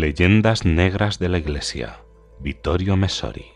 Leyendas negras de la Iglesia. Vittorio Messori.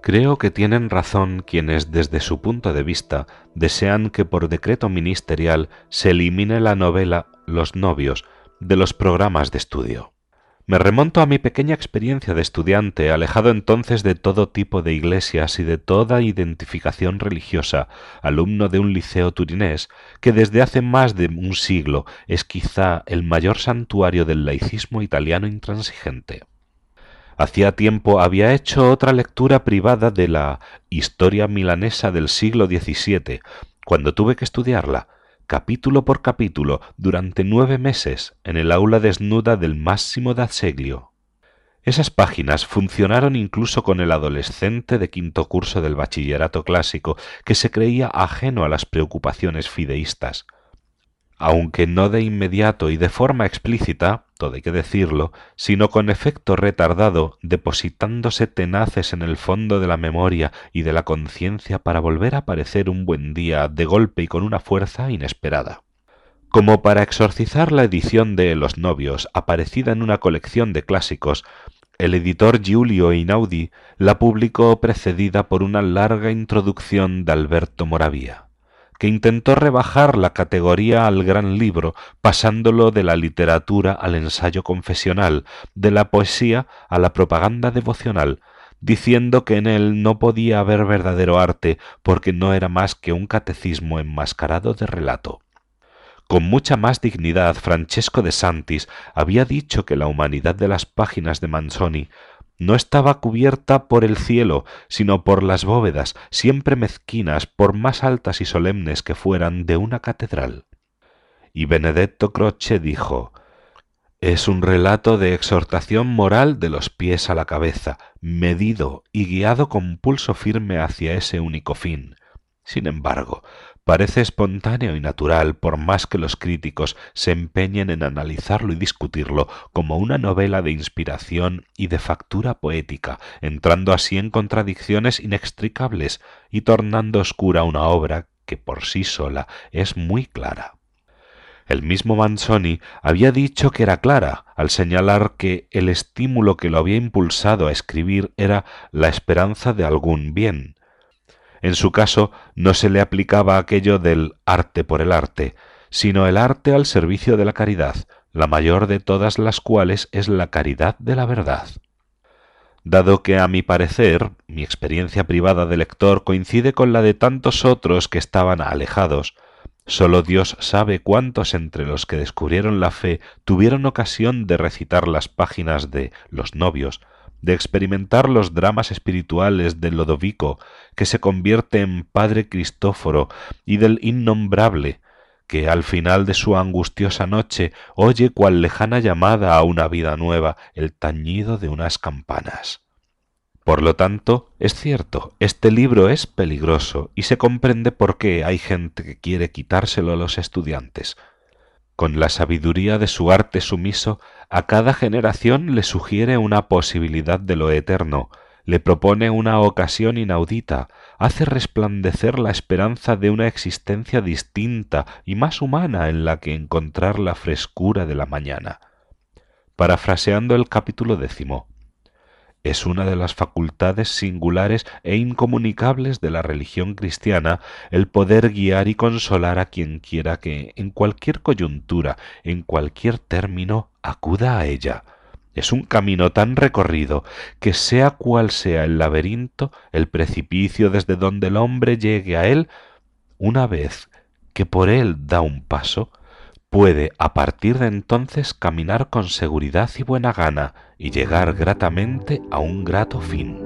Creo que tienen razón quienes desde su punto de vista desean que por decreto ministerial se elimine la novela Los novios de los programas de estudio. Me remonto a mi pequeña experiencia de estudiante, alejado entonces de todo tipo de iglesias y de toda identificación religiosa, alumno de un liceo turinés, que desde hace más de un siglo es quizá el mayor santuario del laicismo italiano intransigente. Hacía tiempo había hecho otra lectura privada de la historia milanesa del siglo XVII, cuando tuve que estudiarla, capítulo por capítulo, durante nueve meses, en el aula desnuda del Máximo d'Azeglio. Esas páginas funcionaron incluso con el adolescente de quinto curso del bachillerato clásico, que se creía ajeno a las preocupaciones fideístas aunque no de inmediato y de forma explícita, todo hay que decirlo, sino con efecto retardado, depositándose tenaces en el fondo de la memoria y de la conciencia para volver a aparecer un buen día de golpe y con una fuerza inesperada. Como para exorcizar la edición de Los novios, aparecida en una colección de clásicos, el editor Giulio Inaudi la publicó precedida por una larga introducción de Alberto Moravia que intentó rebajar la categoría al gran libro, pasándolo de la literatura al ensayo confesional, de la poesía a la propaganda devocional, diciendo que en él no podía haber verdadero arte porque no era más que un catecismo enmascarado de relato. Con mucha más dignidad, Francesco de Santis había dicho que la humanidad de las páginas de Manzoni no estaba cubierta por el cielo, sino por las bóvedas, siempre mezquinas, por más altas y solemnes que fueran, de una catedral. Y Benedetto Croce dijo Es un relato de exhortación moral de los pies a la cabeza, medido y guiado con pulso firme hacia ese único fin. Sin embargo, parece espontáneo y natural por más que los críticos se empeñen en analizarlo y discutirlo como una novela de inspiración y de factura poética, entrando así en contradicciones inextricables y tornando oscura una obra que por sí sola es muy clara. El mismo Manzoni había dicho que era clara, al señalar que el estímulo que lo había impulsado a escribir era la esperanza de algún bien, en su caso no se le aplicaba aquello del arte por el arte, sino el arte al servicio de la caridad, la mayor de todas las cuales es la caridad de la verdad. Dado que a mi parecer mi experiencia privada de lector coincide con la de tantos otros que estaban alejados, sólo Dios sabe cuántos entre los que descubrieron la fe tuvieron ocasión de recitar las páginas de Los novios, de experimentar los dramas espirituales del Lodovico, que se convierte en Padre Cristóforo, y del innombrable, que al final de su angustiosa noche oye cual lejana llamada a una vida nueva el tañido de unas campanas. Por lo tanto, es cierto, este libro es peligroso y se comprende por qué hay gente que quiere quitárselo a los estudiantes, con la sabiduría de su arte sumiso, a cada generación le sugiere una posibilidad de lo eterno, le propone una ocasión inaudita, hace resplandecer la esperanza de una existencia distinta y más humana en la que encontrar la frescura de la mañana. Parafraseando el capítulo décimo, es una de las facultades singulares e incomunicables de la religión cristiana el poder guiar y consolar a quien quiera que, en cualquier coyuntura, en cualquier término, acuda a ella. Es un camino tan recorrido que sea cual sea el laberinto, el precipicio desde donde el hombre llegue a él, una vez que por él da un paso, puede a partir de entonces caminar con seguridad y buena gana y llegar gratamente a un grato fin.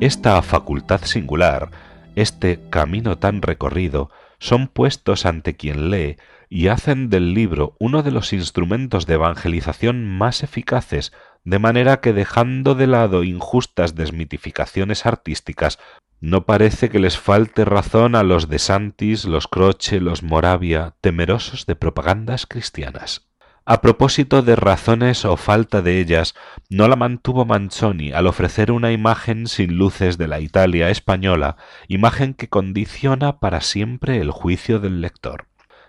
Esta facultad singular, este camino tan recorrido, son puestos ante quien lee y hacen del libro uno de los instrumentos de evangelización más eficaces de manera que dejando de lado injustas desmitificaciones artísticas, no parece que les falte razón a los de Santis, los Croce, los Moravia, temerosos de propagandas cristianas. A propósito de razones o falta de ellas, no la mantuvo Manzoni al ofrecer una imagen sin luces de la Italia española, imagen que condiciona para siempre el juicio del lector.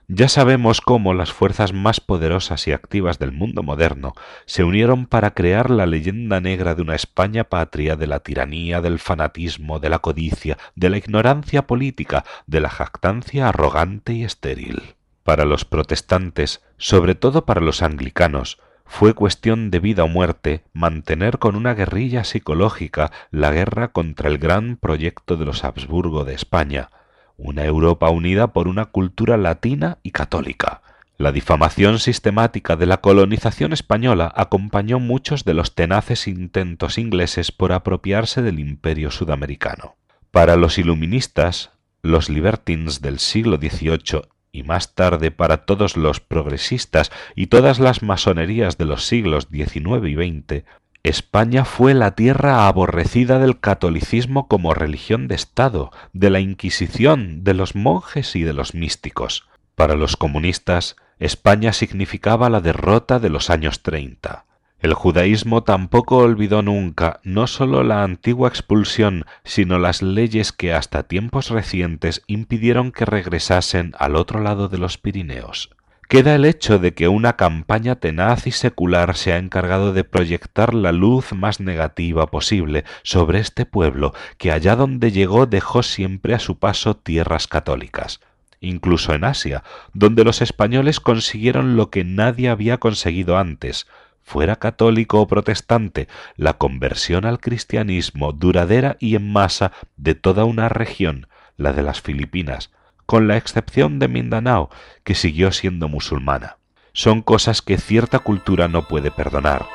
Ya sabemos cómo las fuerzas más poderosas y activas del mundo moderno se unieron para crear la leyenda negra de una España patria de la tiranía, del fanatismo, de la codicia, de la ignorancia política, de la jactancia arrogante y estéril. Para los protestantes, sobre todo para los anglicanos, fue cuestión de vida o muerte mantener con una guerrilla psicológica la guerra contra el gran proyecto de los Habsburgo de España, una Europa unida por una cultura latina y católica. La difamación sistemática de la colonización española acompañó muchos de los tenaces intentos ingleses por apropiarse del imperio sudamericano. Para los iluministas, los libertines del siglo XVIII y más tarde para todos los progresistas y todas las masonerías de los siglos XIX y XX, España fue la tierra aborrecida del catolicismo como religión de Estado, de la Inquisición, de los monjes y de los místicos. Para los comunistas, España significaba la derrota de los años treinta. El judaísmo tampoco olvidó nunca no sólo la antigua expulsión, sino las leyes que hasta tiempos recientes impidieron que regresasen al otro lado de los Pirineos queda el hecho de que una campaña tenaz y secular se ha encargado de proyectar la luz más negativa posible sobre este pueblo que allá donde llegó dejó siempre a su paso tierras católicas incluso en Asia, donde los españoles consiguieron lo que nadie había conseguido antes, fuera católico o protestante, la conversión al cristianismo duradera y en masa de toda una región, la de las Filipinas, con la excepción de Mindanao, que siguió siendo musulmana. Son cosas que cierta cultura no puede perdonar.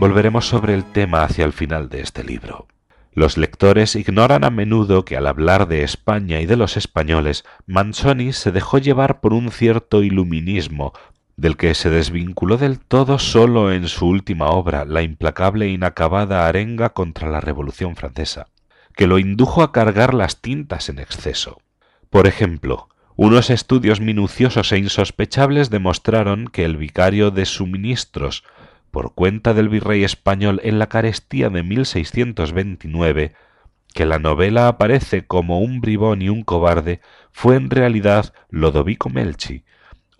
Volveremos sobre el tema hacia el final de este libro. Los lectores ignoran a menudo que al hablar de España y de los españoles, Manzoni se dejó llevar por un cierto iluminismo del que se desvinculó del todo solo en su última obra, la implacable e inacabada arenga contra la Revolución Francesa, que lo indujo a cargar las tintas en exceso. Por ejemplo, unos estudios minuciosos e insospechables demostraron que el vicario de suministros, por cuenta del virrey español en la carestía de 1629, que la novela aparece como un bribón y un cobarde, fue en realidad Lodovico Melchi,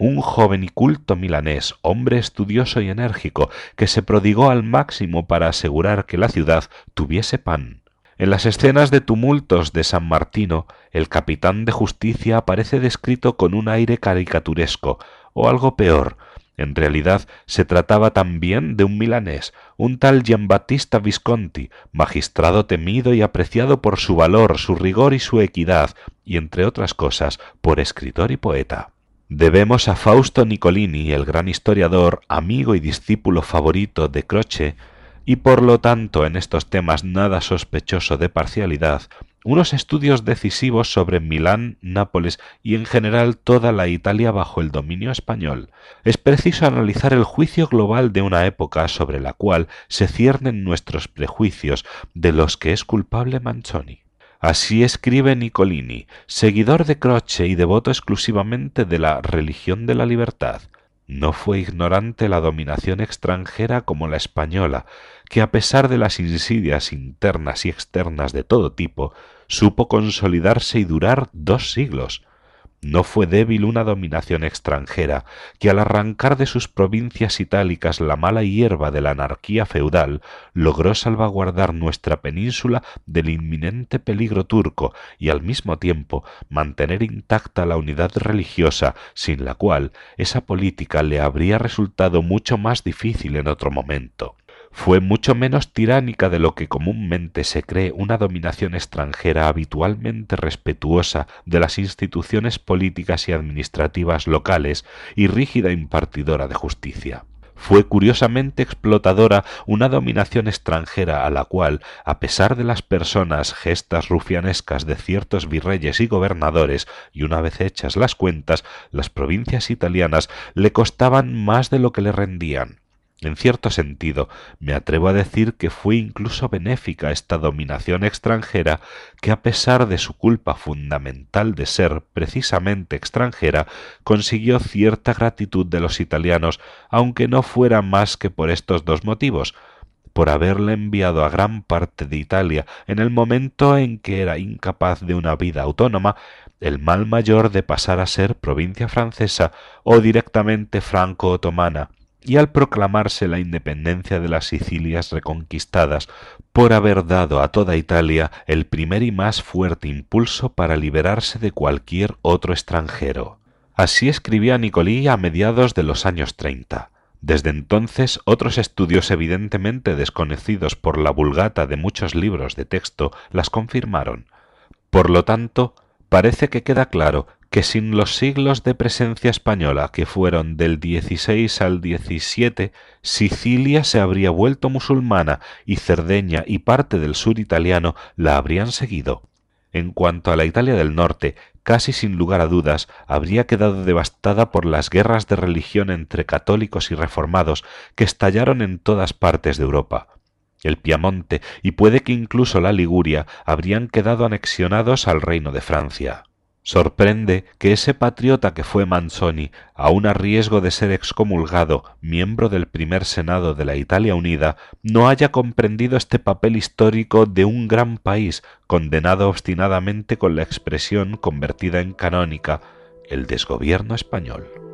un joven y culto milanés, hombre estudioso y enérgico, que se prodigó al máximo para asegurar que la ciudad tuviese pan. En las escenas de tumultos de San Martino, el capitán de justicia aparece descrito con un aire caricaturesco, o algo peor, en realidad se trataba también de un milanés, un tal Giambattista Visconti, magistrado temido y apreciado por su valor, su rigor y su equidad, y entre otras cosas por escritor y poeta. Debemos a Fausto Nicolini, el gran historiador, amigo y discípulo favorito de Croce, y por lo tanto en estos temas nada sospechoso de parcialidad, unos estudios decisivos sobre Milán, Nápoles y en general toda la Italia bajo el dominio español. Es preciso analizar el juicio global de una época sobre la cual se ciernen nuestros prejuicios, de los que es culpable Manzoni. Así escribe Nicolini, seguidor de Croce y devoto exclusivamente de la religión de la libertad. No fue ignorante la dominación extranjera como la española, que a pesar de las insidias internas y externas de todo tipo, supo consolidarse y durar dos siglos, no fue débil una dominación extranjera que al arrancar de sus provincias itálicas la mala hierba de la anarquía feudal logró salvaguardar nuestra península del inminente peligro turco y al mismo tiempo mantener intacta la unidad religiosa sin la cual esa política le habría resultado mucho más difícil en otro momento fue mucho menos tiránica de lo que comúnmente se cree una dominación extranjera habitualmente respetuosa de las instituciones políticas y administrativas locales y rígida impartidora de justicia. Fue curiosamente explotadora una dominación extranjera a la cual, a pesar de las personas gestas rufianescas de ciertos virreyes y gobernadores, y una vez hechas las cuentas, las provincias italianas le costaban más de lo que le rendían En cierto sentido, me atrevo a decir que fue incluso benéfica esta dominación extranjera que, a pesar de su culpa fundamental de ser precisamente extranjera, consiguió cierta gratitud de los italianos, aunque no fuera más que por estos dos motivos. Por haberle enviado a gran parte de Italia en el momento en que era incapaz de una vida autónoma, el mal mayor de pasar a ser provincia francesa o directamente franco-otomana, y al proclamarse la independencia de las Sicilias reconquistadas, por haber dado a toda Italia el primer y más fuerte impulso para liberarse de cualquier otro extranjero. Así escribía Nicolí a mediados de los años treinta. Desde entonces otros estudios evidentemente desconocidos por la vulgata de muchos libros de texto las confirmaron. Por lo tanto, parece que queda claro que sin los siglos de presencia española que fueron del 16 al 17, Sicilia se habría vuelto musulmana y Cerdeña y parte del sur italiano la habrían seguido. En cuanto a la Italia del norte, casi sin lugar a dudas, habría quedado devastada por las guerras de religión entre católicos y reformados que estallaron en todas partes de Europa. El Piamonte y puede que incluso la Liguria habrían quedado anexionados al reino de Francia. Sorprende que ese patriota que fue Manzoni, aun a riesgo de ser excomulgado, miembro del primer Senado de la Italia Unida, no haya comprendido este papel histórico de un gran país condenado obstinadamente con la expresión convertida en canónica, el desgobierno español.